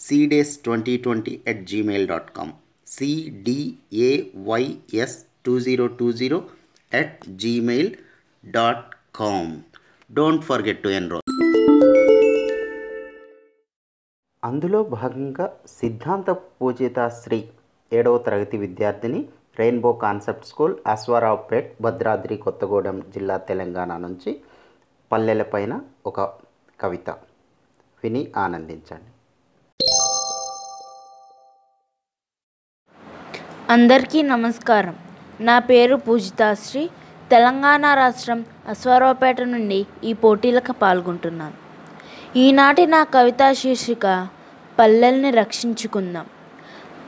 CDAYS twenty twenty at Gmail dot com c d a y s two zero two zero at Gmail dot com don't forget to enrol అందులో భాగంగా సిద్ధాంత పూజిత శ్రీ ఏడవ తరగతి విద్యార్థిని rainbow concept school Aswaraopet Bhadradri Kothagudem జిల్లా తెలంగాణ నుంచి పల్లెలపైన ఒక కవిత విని ఆనందించండి. అందరికీ నమస్కారం. నా పేరు పూజితాశ్రీ. తెలంగాణ రాష్ట్రం అశ్వారావుపేట నుండి ఈ పోటీలకు పాల్గొంటున్నాను. ఈనాటి నా కవితా శీర్షిక పల్లెల్ని రక్షించుకుందాం.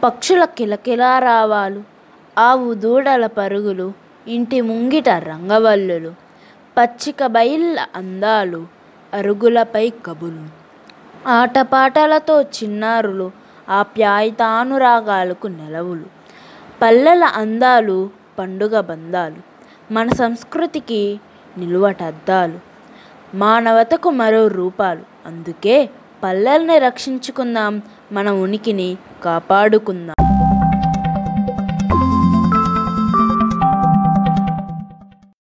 పక్షుల కిలకిలా రావాలు ఆవు దూడల పరుగులు ఇంటి ముంగిట రంగవల్లులు పచ్చిక బయళ్ళ అందాలు అరుగులపై కబులు ఆటపాటలతో చిన్నారులు ఆప్యాయతానురాగాలకు నెలవులు. పల్లెల అందాలు పండుగ బంధాలు. మన సంస్కృతికి నిలువటద్దాలు మానవతకు మరో రూపాలు. అందుకే పల్లెల్ని రక్షించుకుందాం మన ఉనికిని కాపాడుకుందాం.